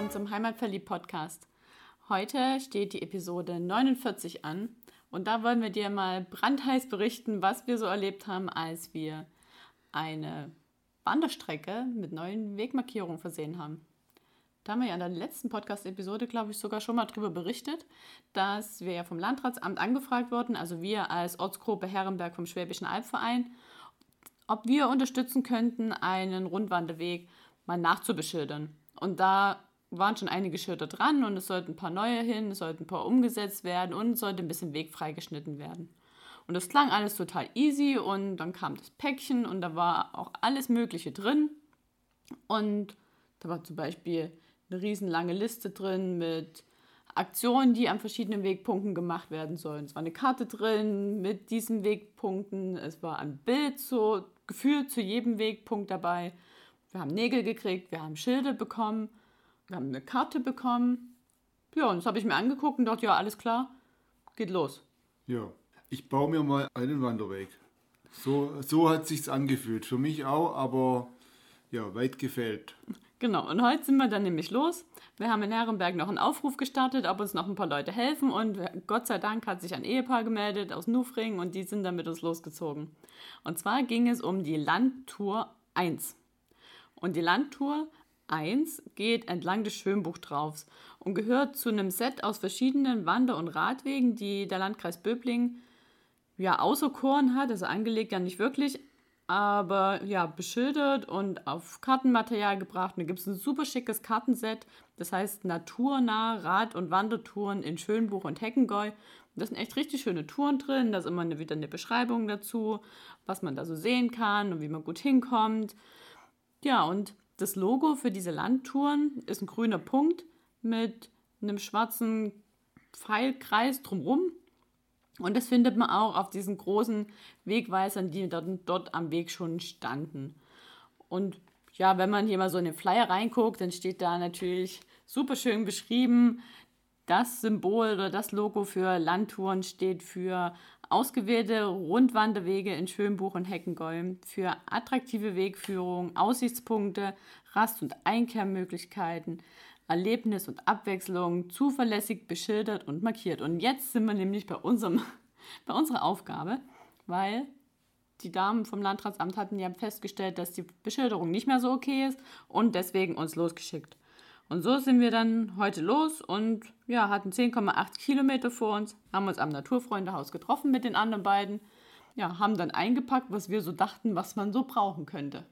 willkommen zum Heimatverlieb Podcast. Heute steht die Episode 49 an und da wollen wir dir mal brandheiß berichten, was wir so erlebt haben, als wir eine Wanderstrecke mit neuen Wegmarkierungen versehen haben. Da haben wir ja in der letzten Podcast-Episode, glaube ich, sogar schon mal darüber berichtet, dass wir ja vom Landratsamt angefragt wurden, also wir als Ortsgruppe Herrenberg vom Schwäbischen Albverein, ob wir unterstützen könnten, einen Rundwanderweg mal nachzubeschildern. Und da waren schon einige Schilder dran und es sollten ein paar neue hin, es sollten ein paar umgesetzt werden und es sollte ein bisschen Weg freigeschnitten werden. Und das klang alles total easy und dann kam das Päckchen und da war auch alles Mögliche drin. Und da war zum Beispiel eine riesenlange Liste drin mit Aktionen, die an verschiedenen Wegpunkten gemacht werden sollen. Es war eine Karte drin mit diesen Wegpunkten. Es war ein Bild so gefühlt zu jedem Wegpunkt dabei. Wir haben Nägel gekriegt, wir haben Schilde bekommen wir haben eine Karte bekommen. Ja, und das habe ich mir angeguckt und dachte, ja, alles klar, geht los. Ja, ich baue mir mal einen Wanderweg. So, so hat sich's angefühlt. Für mich auch, aber ja, weit gefällt. Genau, und heute sind wir dann nämlich los. Wir haben in Herrenberg noch einen Aufruf gestartet, ob uns noch ein paar Leute helfen. Und Gott sei Dank hat sich ein Ehepaar gemeldet aus Nufring und die sind dann mit uns losgezogen. Und zwar ging es um die Landtour 1. Und die Landtour 1 geht entlang des Schönbuchtraufs und gehört zu einem Set aus verschiedenen Wander- und Radwegen, die der Landkreis Böbling ja auserkoren hat, also angelegt ja nicht wirklich, aber ja beschildert und auf Kartenmaterial gebracht. Und da gibt es ein super schickes Kartenset, das heißt naturnah Rad- und Wandertouren in Schönbuch und Heckengäu. Da sind echt richtig schöne Touren drin, da ist immer eine, wieder eine Beschreibung dazu, was man da so sehen kann und wie man gut hinkommt. Ja, und das Logo für diese Landtouren ist ein grüner Punkt mit einem schwarzen Pfeilkreis drumherum. Und das findet man auch auf diesen großen Wegweisern, die dort, dort am Weg schon standen. Und ja, wenn man hier mal so in den Flyer reinguckt, dann steht da natürlich super schön beschrieben, das Symbol oder das Logo für Landtouren steht für ausgewählte Rundwanderwege in Schönbuch und Heckengäu, für attraktive Wegführung, Aussichtspunkte, Rast- und Einkehrmöglichkeiten, Erlebnis und Abwechslung, zuverlässig beschildert und markiert. Und jetzt sind wir nämlich bei, unserem, bei unserer Aufgabe, weil die Damen vom Landratsamt hatten ja festgestellt, dass die Beschilderung nicht mehr so okay ist und deswegen uns losgeschickt. Und so sind wir dann heute los und ja, hatten 10,8 Kilometer vor uns, haben uns am Naturfreundehaus getroffen mit den anderen beiden, ja, haben dann eingepackt, was wir so dachten, was man so brauchen könnte.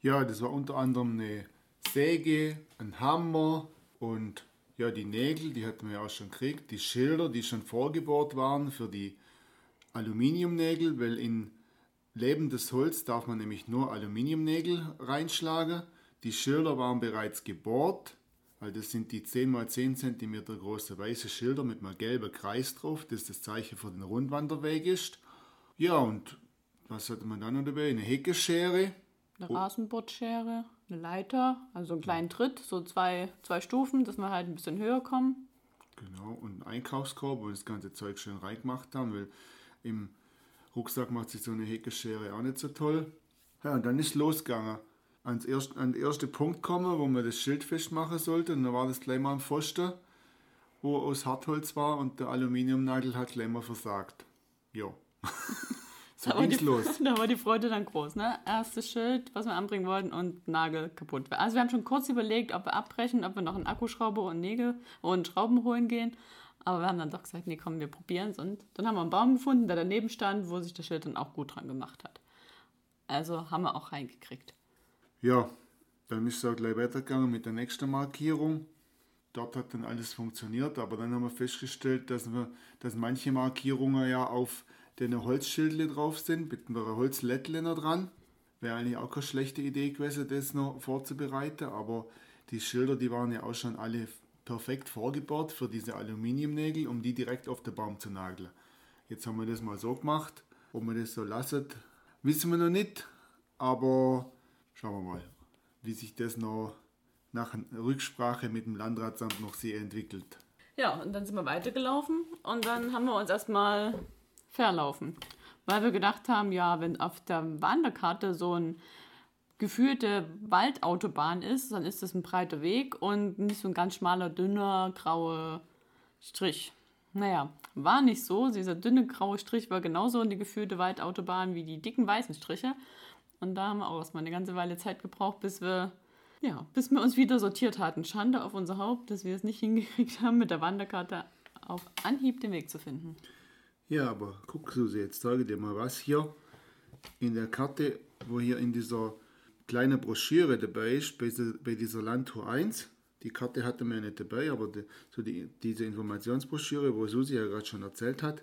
Ja, das war unter anderem eine Säge, ein Hammer und ja, die Nägel, die hatten wir ja auch schon gekriegt, die Schilder, die schon vorgebohrt waren für die Aluminiumnägel, weil in lebendes Holz darf man nämlich nur Aluminiumnägel reinschlagen. Die Schilder waren bereits gebohrt, weil das sind die 10 x 10 cm große weiße Schilder mit einem gelben Kreis drauf, das das Zeichen für den Rundwanderweg ist. Ja, und was hatte man dann noch dabei? Eine Heckeschere. Eine Rasenbordschere, eine Leiter, also einen kleinen Tritt, so zwei, zwei Stufen, dass wir halt ein bisschen höher kommen. Genau, und einen Einkaufskorb, wo wir das ganze Zeug schön reingemacht haben, weil im Rucksack macht sich so eine Heckeschere auch nicht so toll. Ja, und dann ist es losgegangen ans erst, an den ersten Punkt kommen, wo man das Schild festmachen sollte. Und dann war das gleich mal am Pfosten, wo aus Hartholz war und der Aluminiumnagel hat gleich mal versagt. Ja. so da ging's die, los. Da war die Freude dann groß, ne? Erstes Schild, was wir anbringen wollten und Nagel kaputt. Also wir haben schon kurz überlegt, ob wir abbrechen, ob wir noch einen Akkuschrauber und Nägel und Schrauben holen gehen. Aber wir haben dann doch gesagt, nee, komm, wir probieren es. Und dann haben wir einen Baum gefunden, der daneben stand, wo sich das Schild dann auch gut dran gemacht hat. Also haben wir auch reingekriegt. Ja, dann ist es auch gleich weitergegangen mit der nächsten Markierung. Dort hat dann alles funktioniert, aber dann haben wir festgestellt, dass, wir, dass manche Markierungen ja auf den Holzschildle drauf sind, mit einer Holzlettliner dran. Wäre eigentlich auch keine schlechte Idee gewesen, das noch vorzubereiten, aber die Schilder, die waren ja auch schon alle perfekt vorgebaut für diese Aluminiumnägel, um die direkt auf den Baum zu nageln. Jetzt haben wir das mal so gemacht. Ob wir das so lassen, wissen wir noch nicht, aber Schauen wir mal, wie sich das noch nach Rücksprache mit dem Landratsamt noch sehr entwickelt. Ja, und dann sind wir weitergelaufen und dann haben wir uns erstmal verlaufen. Weil wir gedacht haben, ja, wenn auf der Wanderkarte so ein geführte Waldautobahn ist, dann ist das ein breiter Weg und nicht so ein ganz schmaler, dünner, grauer Strich. Naja, war nicht so. Dieser dünne graue Strich war genauso in die geführte Waldautobahn wie die dicken weißen Striche. Und da haben wir auch erstmal eine ganze Weile Zeit gebraucht, bis wir, ja, bis wir uns wieder sortiert hatten. Schande auf unser Haupt, dass wir es nicht hingekriegt haben, mit der Wanderkarte auf Anhieb den Weg zu finden. Ja, aber guck, Susi, jetzt sage dir mal was hier in der Karte, wo hier in dieser kleinen Broschüre dabei ist, bei, dieser Landtour 1. Die Karte hatte mir nicht dabei, aber die, so die, diese Informationsbroschüre, wo Susi ja gerade schon erzählt hat,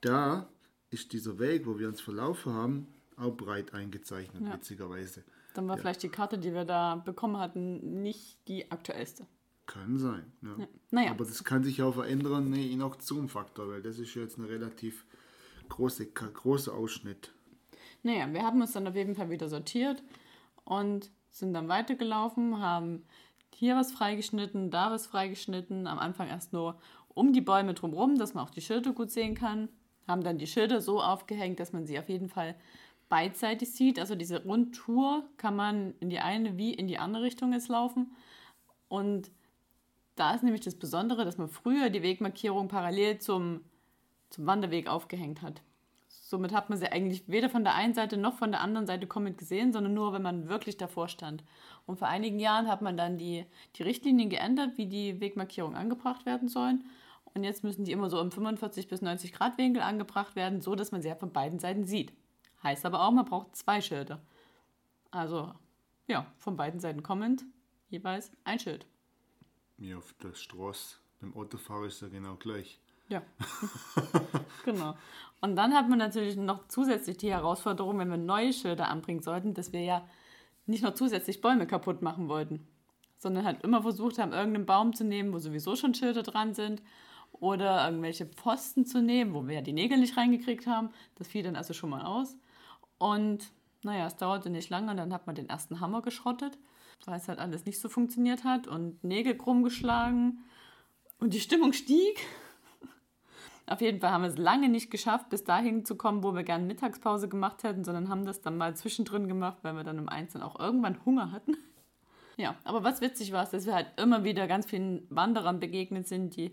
da ist dieser Weg, wo wir uns verlaufen haben, auch breit eingezeichnet, ja. witzigerweise. Dann war ja. vielleicht die Karte, die wir da bekommen hatten, nicht die aktuellste. Kann sein. Ja. Ja. Naja. Aber das kann sich auch verändern, je nach Zoom-Faktor, weil das ist jetzt ein relativ große, großer Ausschnitt. Naja, wir haben uns dann auf jeden Fall wieder sortiert und sind dann weitergelaufen, haben hier was freigeschnitten, da was freigeschnitten. Am Anfang erst nur um die Bäume drumherum, dass man auch die Schilder gut sehen kann. Haben dann die Schilder so aufgehängt, dass man sie auf jeden Fall beidseitig sieht. Also diese Rundtour kann man in die eine wie in die andere Richtung jetzt laufen. Und da ist nämlich das Besondere, dass man früher die Wegmarkierung parallel zum, zum Wanderweg aufgehängt hat. Somit hat man sie eigentlich weder von der einen Seite noch von der anderen Seite kommend gesehen, sondern nur, wenn man wirklich davor stand. Und vor einigen Jahren hat man dann die, die Richtlinien geändert, wie die Wegmarkierungen angebracht werden sollen. Und jetzt müssen die immer so im 45 bis 90 Grad Winkel angebracht werden, so dass man sie ja von beiden Seiten sieht. Heißt aber auch, man braucht zwei Schilder. Also, ja, von beiden Seiten kommend jeweils ein Schild. Ja, auf der Straße beim Autofahrer ist ja genau gleich. Ja, genau. Und dann hat man natürlich noch zusätzlich die Herausforderung, wenn wir neue Schilder anbringen sollten, dass wir ja nicht noch zusätzlich Bäume kaputt machen wollten, sondern halt immer versucht haben, irgendeinen Baum zu nehmen, wo sowieso schon Schilder dran sind oder irgendwelche Pfosten zu nehmen, wo wir ja die Nägel nicht reingekriegt haben. Das fiel dann also schon mal aus. Und naja, es dauerte nicht lange und dann hat man den ersten Hammer geschrottet, weil es halt alles nicht so funktioniert hat und Nägel krumm geschlagen und die Stimmung stieg. Auf jeden Fall haben wir es lange nicht geschafft, bis dahin zu kommen, wo wir gerne Mittagspause gemacht hätten, sondern haben das dann mal zwischendrin gemacht, weil wir dann im Einzelnen auch irgendwann Hunger hatten. Ja, aber was witzig war, ist, dass wir halt immer wieder ganz vielen Wanderern begegnet sind, die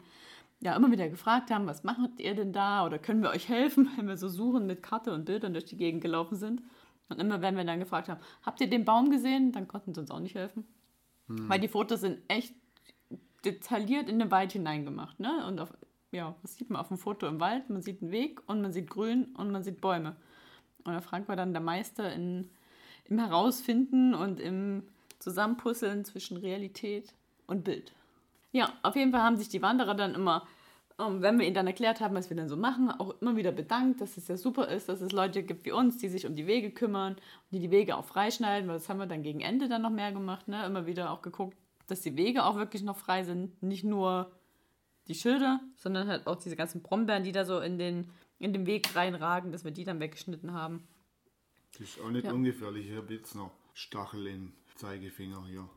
ja immer wieder gefragt haben, was macht ihr denn da oder können wir euch helfen, wenn wir so suchen mit Karte und Bildern durch die Gegend gelaufen sind. Und immer wenn wir dann gefragt haben, habt ihr den Baum gesehen, dann konnten sie uns auch nicht helfen. Hm. Weil die Fotos sind echt detailliert in den Wald hineingemacht. Ne? Und auf, ja, was sieht man auf dem Foto im Wald? Man sieht einen Weg und man sieht Grün und man sieht Bäume. Und der Frank war dann der Meister in, im Herausfinden und im Zusammenpuzzeln zwischen Realität und Bild. Ja, auf jeden Fall haben sich die Wanderer dann immer, ähm, wenn wir ihnen dann erklärt haben, was wir dann so machen, auch immer wieder bedankt, dass es ja super ist, dass es Leute gibt wie uns, die sich um die Wege kümmern die die Wege auch freischneiden, weil das haben wir dann gegen Ende dann noch mehr gemacht, ne? immer wieder auch geguckt, dass die Wege auch wirklich noch frei sind, nicht nur die Schilder, sondern halt auch diese ganzen Brombeeren, die da so in den, in den Weg reinragen, dass wir die dann weggeschnitten haben. Das ist auch nicht ja. ungefährlich. Ich habe jetzt noch Stachel in Zeigefinger hier.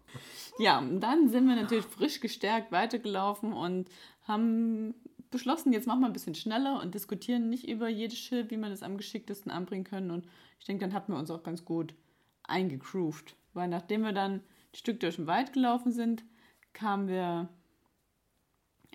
Ja, und dann sind wir natürlich frisch gestärkt weitergelaufen und haben beschlossen, jetzt machen wir ein bisschen schneller und diskutieren nicht über jedes Schild, wie man das am geschicktesten anbringen können. Und ich denke, dann hatten wir uns auch ganz gut eingegroovt. Weil nachdem wir dann ein Stück durch den Wald gelaufen sind, kamen wir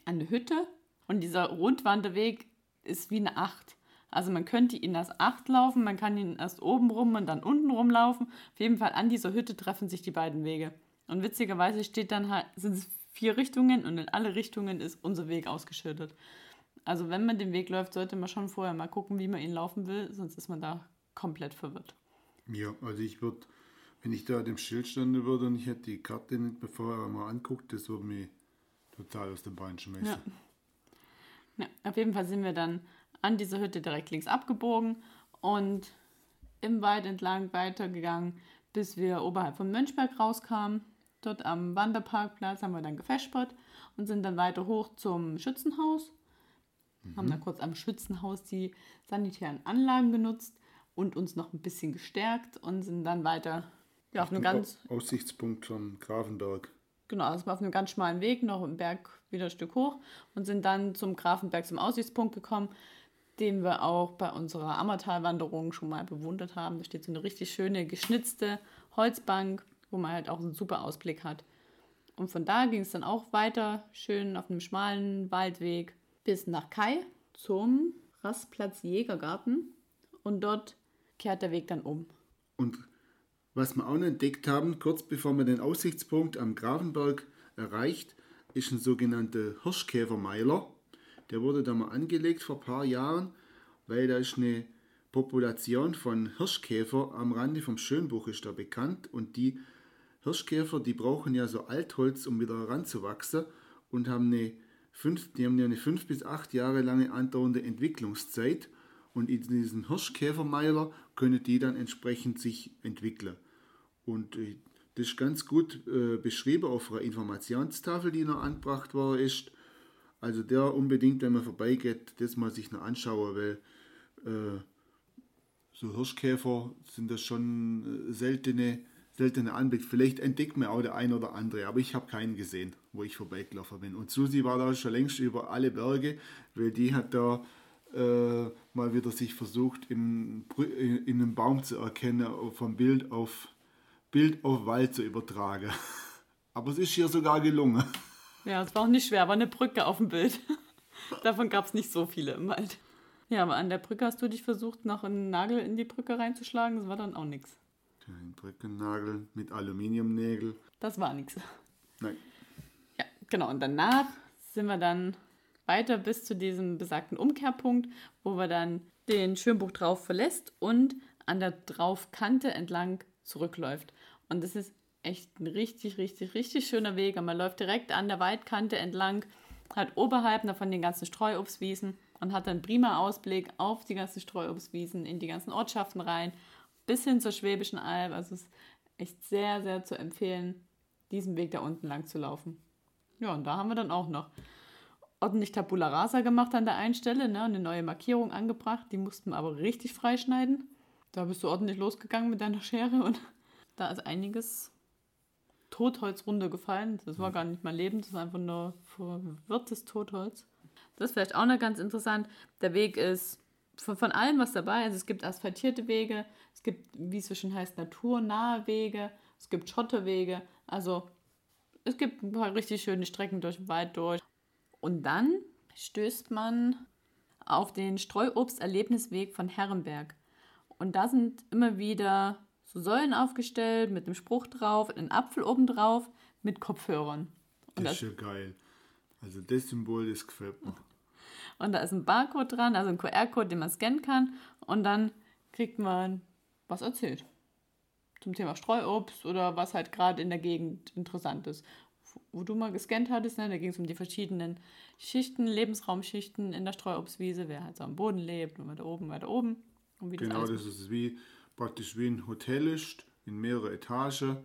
an eine Hütte und dieser Rundwanderweg ist wie eine Acht. Also man könnte ihn erst acht laufen, man kann ihn erst oben rum und dann unten rum laufen. Auf jeden Fall an dieser Hütte treffen sich die beiden Wege. Und witzigerweise steht dann halt, sind es vier Richtungen und in alle Richtungen ist unser Weg ausgeschildert. Also wenn man den Weg läuft, sollte man schon vorher mal gucken, wie man ihn laufen will, sonst ist man da komplett verwirrt. Ja, also ich würde, wenn ich da dem Schild standen würde und ich hätte die Karte nicht bevor mal anguckt, das würde mich total aus dem Bein schmeißen. Ja. ja, auf jeden Fall sind wir dann an dieser Hütte direkt links abgebogen und im Wald entlang weitergegangen, bis wir oberhalb von Mönchberg rauskamen. Dort am Wanderparkplatz haben wir dann gefespert und sind dann weiter hoch zum Schützenhaus. Mhm. Haben dann kurz am Schützenhaus die sanitären Anlagen genutzt und uns noch ein bisschen gestärkt und sind dann weiter ja, auf, einem ganz. Aussichtspunkt vom Grafenberg. Genau, also auf einem ganz schmalen Weg, noch im Berg wieder ein Stück hoch und sind dann zum Grafenberg zum Aussichtspunkt gekommen, den wir auch bei unserer Ammertalwanderung schon mal bewundert haben. Da steht so eine richtig schöne geschnitzte Holzbank, wo man halt auch einen super Ausblick hat. Und von da ging es dann auch weiter, schön auf einem schmalen Waldweg bis nach Kai zum Rastplatz Jägergarten. Und dort kehrt der Weg dann um. Und was wir auch entdeckt haben, kurz bevor man den Aussichtspunkt am Grafenberg erreicht, ist ein sogenannter Hirschkäfermeiler. Der wurde da mal angelegt vor ein paar Jahren, weil da ist eine Population von Hirschkäfer am Rande vom Schönbuch ist da bekannt und die Hirschkäfer, die brauchen ja so Altholz, um wieder ranzuwachsen und haben eine fünf, die haben ja eine fünf bis acht Jahre lange andauernde Entwicklungszeit und in diesem Hirschkäfermeiler können die dann entsprechend sich entwickeln. Und äh, das ist ganz gut äh, beschrieben auf einer Informationstafel, die noch angebracht war ist. Also der unbedingt, wenn man vorbeigeht, das mal sich noch anschauen, weil äh, so Hirschkäfer sind das schon äh, seltene, seltene Anblick. Vielleicht entdeckt man auch der ein oder andere, aber ich habe keinen gesehen, wo ich vorbeigelaufen bin. Und Susi war da schon längst über alle Berge, weil die hat da äh, mal wieder sich versucht, in, in einem Baum zu erkennen, vom Bild auf Bild auf Wald zu übertragen. Aber es ist hier sogar gelungen. Ja, es war auch nicht schwer, war eine Brücke auf dem Bild. Davon gab es nicht so viele im Wald. Ja, aber an der Brücke hast du dich versucht, noch einen Nagel in die Brücke reinzuschlagen. Das war dann auch nichts. Ein Brückennagel mit Aluminiumnägel. Das war nichts. Nein. Ja, genau. Und danach sind wir dann weiter bis zu diesem besagten Umkehrpunkt, wo wir dann den Schönbuch drauf verlässt und an der Draufkante entlang zurückläuft. Und das ist echt ein richtig, richtig, richtig schöner Weg. Und man läuft direkt an der Waldkante entlang, hat oberhalb davon den ganzen Streuobstwiesen und hat dann prima Ausblick auf die ganzen Streuobstwiesen, in die ganzen Ortschaften rein, bis hin zur Schwäbischen Alb. Also es ist echt sehr, sehr zu empfehlen, diesen Weg da unten lang zu laufen. Ja, und da haben wir dann auch noch ordentlich Tabula Rasa gemacht an der einen Stelle, ne, eine neue Markierung angebracht. Die mussten wir aber richtig freischneiden. Da bist du ordentlich losgegangen mit deiner Schere und da ist einiges Totholz runtergefallen. Das war gar nicht mein Leben, das war einfach nur verwirrtes Totholz. Das ist vielleicht auch noch ganz interessant. Der Weg ist von, von allem was dabei. Also es gibt asphaltierte Wege, es gibt, wie es so schön heißt, naturnahe Wege, es gibt Schotterwege. Also es gibt ein paar richtig schöne Strecken durch den Wald durch. Und dann stößt man auf den Streuobst-Erlebnisweg von Herrenberg. Und da sind immer wieder so Säulen aufgestellt mit einem Spruch drauf, ein Apfel oben drauf mit Kopfhörern. Und das ist ja geil. Also das Symbol, das gefällt mir. Und da ist ein Barcode dran, also ein QR-Code, den man scannen kann. Und dann kriegt man was erzählt. Zum Thema Streuobst oder was halt gerade in der Gegend interessant ist. Wo du mal gescannt hattest, ne, da ging es um die verschiedenen Schichten, Lebensraumschichten in der Streuobstwiese, wer halt so am Boden lebt und weiter oben, weiter oben genau, das, das ist wie praktisch wie ein Hotel ist, in mehrere Etagen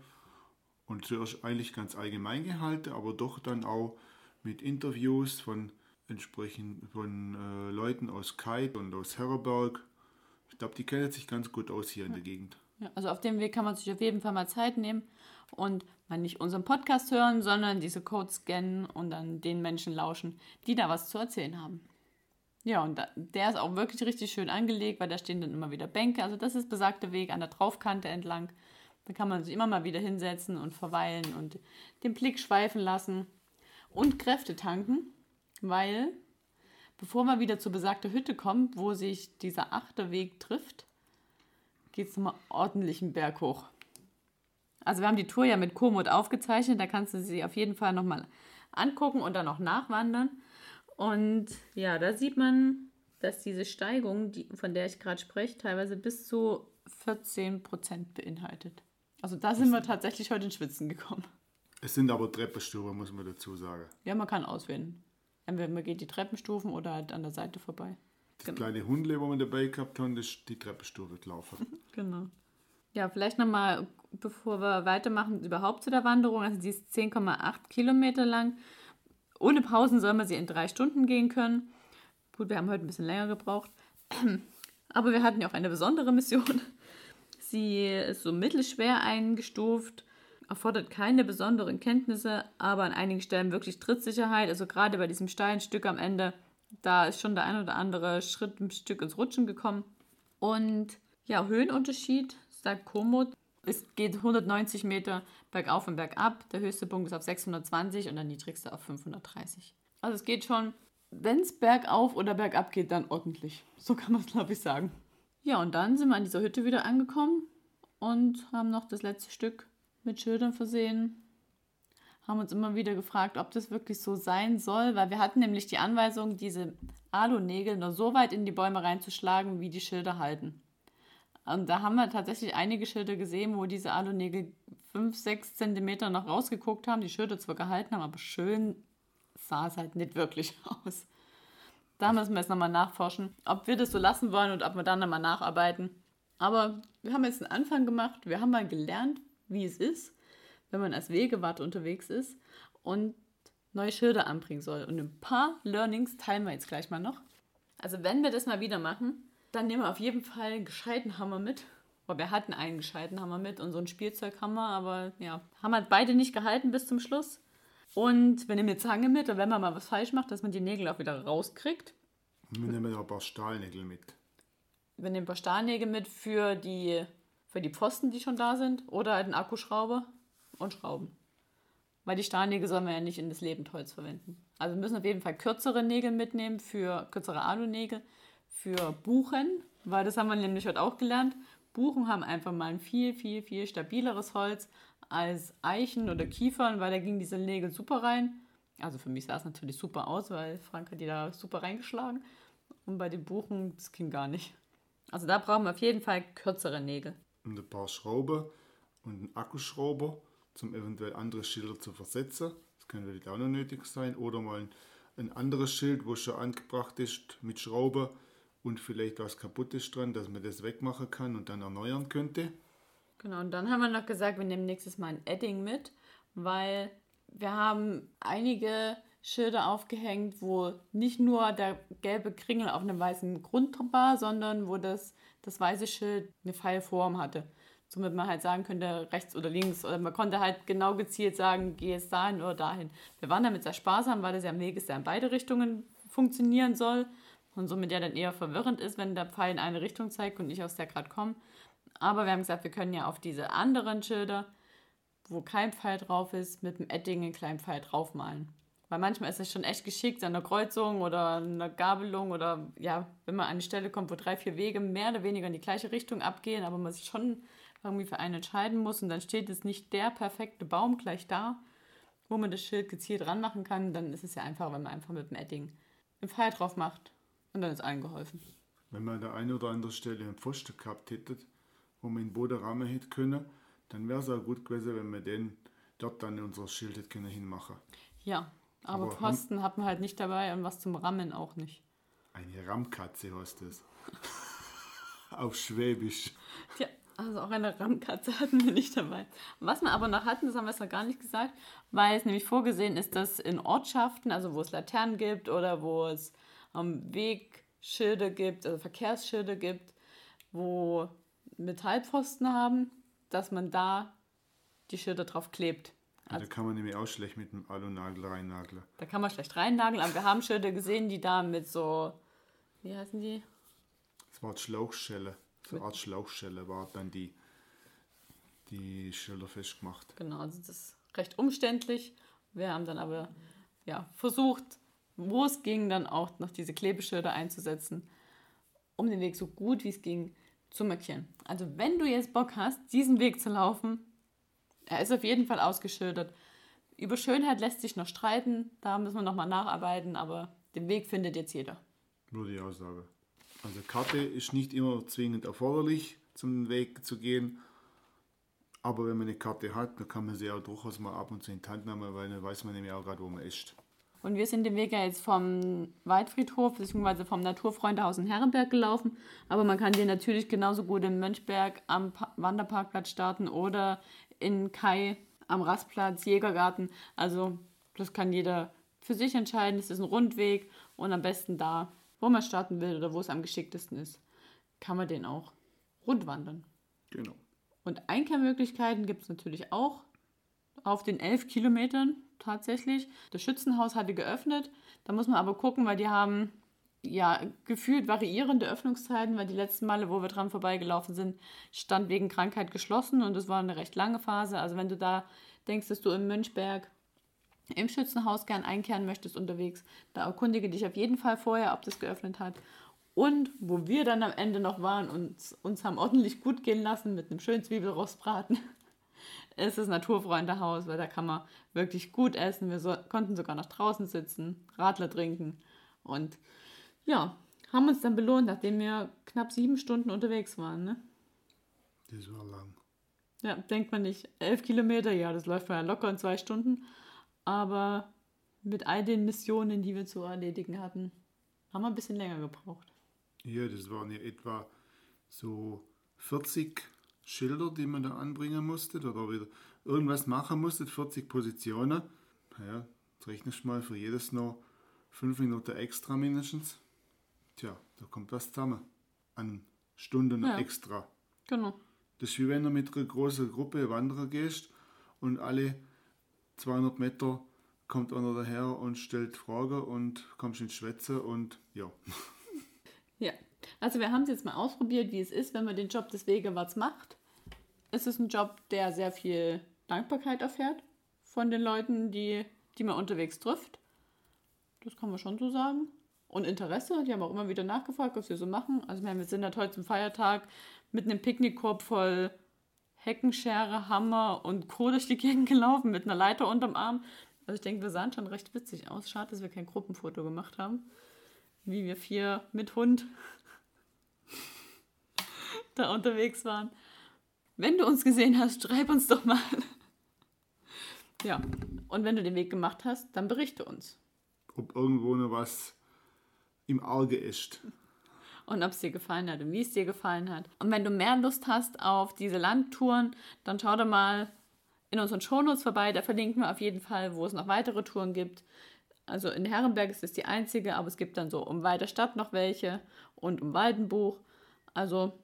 und zuerst eigentlich ganz allgemein gehalten, aber doch dann auch mit Interviews von entsprechend von äh, Leuten aus Keit und aus Herreberg. Ich glaube, die kennen sich ganz gut aus hier in der Gegend. Ja, also auf dem Weg kann man sich auf jeden Fall mal Zeit nehmen und mal nicht unseren Podcast hören, sondern diese Codes scannen und dann den Menschen lauschen, die da was zu erzählen haben. Ja, und da, der ist auch wirklich richtig schön angelegt, weil da stehen dann immer wieder Bänke. Also das ist besagter Weg an der Draufkante entlang. Da kann man sich immer mal wieder hinsetzen und verweilen und den Blick schweifen lassen und Kräfte tanken, weil bevor man wieder zur besagten Hütte kommt, wo sich dieser Achterweg trifft, geht es nochmal ordentlich einen Berg hoch. Also wir haben die Tour ja mit Komoot aufgezeichnet, da kannst du sie auf jeden Fall nochmal angucken und dann auch nachwandern. Und ja, da sieht man, dass diese Steigung, die, von der ich gerade spreche, teilweise bis zu 14 Prozent beinhaltet. Also da sind wir tatsächlich heute in Schwitzen gekommen. Es sind aber Treppenstufen, muss man dazu sagen. Ja, man kann auswählen. Entweder man geht die Treppenstufen oder halt an der Seite vorbei. Das genau. kleine Hundle, wo man dabei gehabt haben, ist die Treppenstufe gelaufen. genau. Ja, vielleicht nochmal, bevor wir weitermachen, überhaupt zu der Wanderung. Also sie ist 10,8 Kilometer lang ohne Pausen soll man sie in drei Stunden gehen können. Gut, wir haben heute ein bisschen länger gebraucht. Aber wir hatten ja auch eine besondere Mission. Sie ist so mittelschwer eingestuft, erfordert keine besonderen Kenntnisse, aber an einigen Stellen wirklich Trittsicherheit. Also gerade bei diesem steilen Stück am Ende Da ist schon der ein oder andere Schritt ein Stück ins Rutschen gekommen. Und ja, Höhenunterschied, sagt Komoot, es geht 190 Meter bergauf und bergab. Der höchste Punkt ist auf 620 und der niedrigste auf 530. Also es geht schon, wenn es bergauf oder bergab geht, dann ordentlich. So kann man es, glaube ich, sagen. Ja, und dann sind wir an dieser Hütte wieder angekommen und haben noch das letzte Stück mit Schildern versehen. Haben uns immer wieder gefragt, ob das wirklich so sein soll, weil wir hatten nämlich die Anweisung, diese Alunägel nur so weit in die Bäume reinzuschlagen, wie die Schilder halten. Und da haben wir tatsächlich einige Schilder gesehen, wo diese Alunägel 5, 6 Zentimeter noch rausgeguckt haben, die Schilder zwar gehalten haben, aber schön sah es halt nicht wirklich aus. Da müssen wir jetzt nochmal nachforschen, ob wir das so lassen wollen und ob wir dann nochmal nacharbeiten. Aber wir haben jetzt einen Anfang gemacht, wir haben mal gelernt, wie es ist, wenn man als Wegewart unterwegs ist und neue Schilder anbringen soll. Und ein paar Learnings teilen wir jetzt gleich mal noch. Also wenn wir das mal wieder machen, dann nehmen wir auf jeden Fall einen gescheiten Hammer mit. Aber wir hatten einen gescheiten Hammer mit und so einen Spielzeughammer, aber ja, haben halt beide nicht gehalten bis zum Schluss. Und wir nehmen eine Zange mit und wenn man mal was falsch macht, dass man die Nägel auch wieder rauskriegt. Wir nehmen auch ein paar Stahlnägel mit. Wir nehmen ein paar Stahlnägel mit für die, für die Pfosten, die schon da sind. Oder halt einen Akkuschrauber und Schrauben. Weil die Stahlnägel sollen wir ja nicht in das Lebendholz verwenden. Also wir müssen auf jeden Fall kürzere Nägel mitnehmen für kürzere Alunägel für Buchen, weil das haben wir nämlich heute auch gelernt. Buchen haben einfach mal ein viel, viel, viel stabileres Holz als Eichen oder Kiefern, weil da ging diese Nägel super rein. Also für mich sah es natürlich super aus, weil Frank hat die da super reingeschlagen. Und bei den Buchen, das ging gar nicht. Also da brauchen wir auf jeden Fall kürzere Nägel. Und ein paar Schrauben und einen Akkuschrauber, um eventuell andere Schilder zu versetzen. Das kann vielleicht auch noch nötig sein. Oder mal ein, ein anderes Schild, wo schon angebracht ist mit Schrauben und vielleicht was kaputt ist dran, dass man das wegmachen kann und dann erneuern könnte. Genau, und dann haben wir noch gesagt, wir nehmen nächstes Mal ein Edding mit, weil wir haben einige Schilder aufgehängt, wo nicht nur der gelbe Kringel auf einem weißen Grund war, sondern wo das, das weiße Schild eine Pfeilform hatte. Somit man halt sagen könnte, rechts oder links. Oder man konnte halt genau gezielt sagen, geh jetzt dahin oder dahin. Wir waren damit sehr sparsam, weil das ja am Weg ist, der in beide Richtungen funktionieren soll und somit ja dann eher verwirrend ist, wenn der Pfeil in eine Richtung zeigt und nicht aus der gerade kommt. Aber wir haben gesagt, wir können ja auf diese anderen Schilder, wo kein Pfeil drauf ist, mit dem Edding einen kleinen Pfeil draufmalen. Weil manchmal ist es schon echt geschickt an der Kreuzung oder einer Gabelung oder ja, wenn man an die Stelle kommt, wo drei, vier Wege mehr oder weniger in die gleiche Richtung abgehen, aber man sich schon irgendwie für einen entscheiden muss und dann steht es nicht der perfekte Baum gleich da, wo man das Schild gezielt ranmachen kann, dann ist es ja einfacher, wenn man einfach mit dem Edding einen Pfeil drauf macht und dann ist allen geholfen. Wenn man an der einen oder anderen Stelle einen Pfosten gehabt hätte, wo man den Boden rammen hätte können, dann wäre es auch gut gewesen, wenn wir den dort dann unser Schild hätte können hinmachen. Ja, aber, aber Pfosten hat man halt nicht dabei und was zum Rammen auch nicht. Eine Rammkatze heißt das. Auf Schwäbisch. Ja, also auch eine Rammkatze hatten wir nicht dabei. Was wir aber noch hatten, das haben wir jetzt noch gar nicht gesagt, weil es nämlich vorgesehen ist, dass in Ortschaften, also wo es Laternen gibt oder wo es ähm, Wegschilder gibt, also Verkehrsschilder gibt, wo Metallpfosten haben, dass man da die Schilder drauf klebt. Also, da kann man nämlich auch schlecht mit einem Alunagel reinnageln. Da kann man schlecht reinnageln, aber wir haben Schilder gesehen, die da mit so, wie heißen die? Das war Schlauchschelle. So eine Art Schlauchschelle war dann die, die Schilder festgemacht. Genau, also das ist recht umständlich. Wir haben dann aber ja, versucht, wo es ging, dann auch noch diese Klebeschilder einzusetzen, um den Weg so gut wie es ging zu markieren. Also wenn du jetzt Bock hast, diesen Weg zu laufen, er ist auf jeden Fall ausgeschildert. Über Schönheit lässt sich noch streiten, da müssen wir nochmal nacharbeiten, aber den Weg findet jetzt jeder. Nur die Aussage. Also Karte ist nicht immer zwingend erforderlich, zum Weg zu gehen. Aber wenn man eine Karte hat, dann kann man sie auch durchaus mal ab und zu in die Hand nehmen, weil dann weiß man nämlich auch gerade, wo man ist. Und wir sind den Weg ja jetzt vom Waldfriedhof bzw. vom Naturfreundehaus in Herrenberg gelaufen. Aber man kann den natürlich genauso gut in Mönchberg am pa Wanderparkplatz starten oder in Kai am Rastplatz, Jägergarten. Also das kann jeder für sich entscheiden. Es ist ein Rundweg und am besten da, wo man starten will oder wo es am geschicktesten ist, kann man den auch rundwandern. Genau. Und Einkehrmöglichkeiten gibt es natürlich auch auf den elf Kilometern tatsächlich. Das Schützenhaus hatte geöffnet. Da muss man aber gucken, weil die haben ja, gefühlt variierende Öffnungszeiten, weil die letzten Male, wo wir dran vorbeigelaufen sind, stand wegen Krankheit geschlossen und es war eine recht lange Phase. Also wenn du da denkst, dass du im Mönchberg im Schützenhaus gern einkehren möchtest unterwegs, da erkundige dich auf jeden Fall vorher, ob das geöffnet hat. Und wo wir dann am Ende noch waren und uns haben ordentlich gut gehen lassen mit einem schönen Zwiebelrostbraten, ist das Naturfreundehaus, weil da kann man wirklich gut essen. Wir so, konnten sogar noch draußen sitzen, Radler trinken und ja, haben uns dann belohnt, nachdem wir knapp sieben Stunden unterwegs waren. Ne? Das war lang. Ja, denkt man nicht. Elf Kilometer, ja, das läuft ja locker in zwei Stunden. Aber mit all den Missionen, die wir zu erledigen hatten, haben wir ein bisschen länger gebraucht. Ja, das waren ja etwa so 40 Schilder, die man da anbringen musste oder wieder irgendwas machen musste, 40 Positionen. Ja, jetzt rechnest mal für jedes noch fünf Minuten extra mindestens. Tja, da kommt was zusammen. An Stunden Ja. extra. Genau. Das ist wie wenn du mit einer großen Gruppe wandern gehst und alle 200 Meter kommt einer daher und stellt Fragen und kommst ins Schwätzen und ja. Also wir haben es jetzt mal ausprobiert, wie es ist, wenn man den Job des Wegewarts macht. Es ist ein Job, der sehr viel Dankbarkeit erfährt von den Leuten, die, die man unterwegs trifft. Das kann man schon so sagen. Und Interesse, die haben auch immer wieder nachgefragt, was wir so machen. Also wir sind halt heute zum Feiertag mit einem Picknickkorb voll Heckenschere, Hammer und Co. durch die Gegend gelaufen mit einer Leiter unterm Arm. Also ich denke, wir sahen schon recht witzig aus. Schade, dass wir kein Gruppenfoto gemacht haben. Wie wir vier mit Hund da unterwegs waren. Wenn du uns gesehen hast, schreib uns doch mal. Ja, und wenn du den Weg gemacht hast, dann berichte uns. Ob irgendwo noch was im Auge ist. und ob es dir gefallen hat und wie es dir gefallen hat. Und wenn du mehr Lust hast auf diese Landtouren, dann schau da mal in unseren Shownotes vorbei. Da verlinken wir auf jeden Fall, wo es noch weitere Touren gibt. Also in Herrenberg ist es die einzige, aber es gibt dann so um Weiterstadt noch welche und um Waldenbuch. Also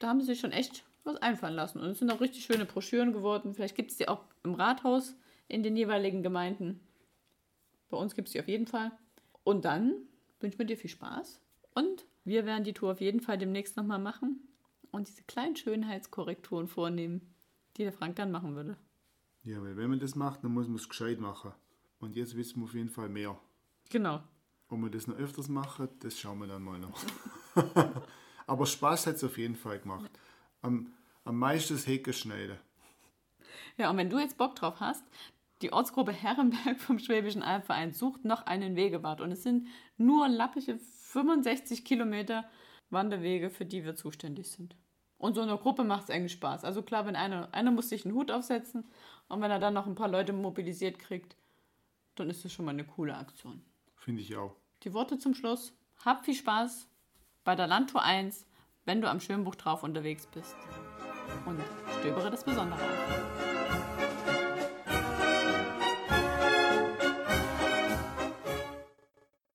da haben sie sich schon echt was einfallen lassen. Und es sind auch richtig schöne Broschüren geworden. Vielleicht gibt es die auch im Rathaus in den jeweiligen Gemeinden. Bei uns gibt es die auf jeden Fall. Und dann wünschen wir dir viel Spaß. Und wir werden die Tour auf jeden Fall demnächst nochmal machen und diese kleinen Schönheitskorrekturen vornehmen, die der Frank dann machen würde. Ja, weil wenn man das macht, dann muss man es gescheit machen. Und jetzt wissen wir auf jeden Fall mehr. Genau. Ob wir das noch öfters machen, das schauen wir dann mal noch. Aber Spaß hat es auf jeden Fall gemacht. Am, am meisten das Hecke schneiden. Ja, und wenn du jetzt Bock drauf hast, die Ortsgruppe Herrenberg vom Schwäbischen Albverein sucht noch einen Wegewart. Und es sind nur lappige 65 Kilometer Wanderwege, für die wir zuständig sind. Und so eine Gruppe macht es eigentlich Spaß. Also klar, wenn einer, einer muss sich einen Hut aufsetzen und wenn er dann noch ein paar Leute mobilisiert kriegt, dann ist das schon mal eine coole Aktion. Finde ich auch. Die Worte zum Schluss. Hab viel Spaß bei der Landtour 1, wenn du am Schönbuch drauf unterwegs bist. Und stöbere das Besondere auf.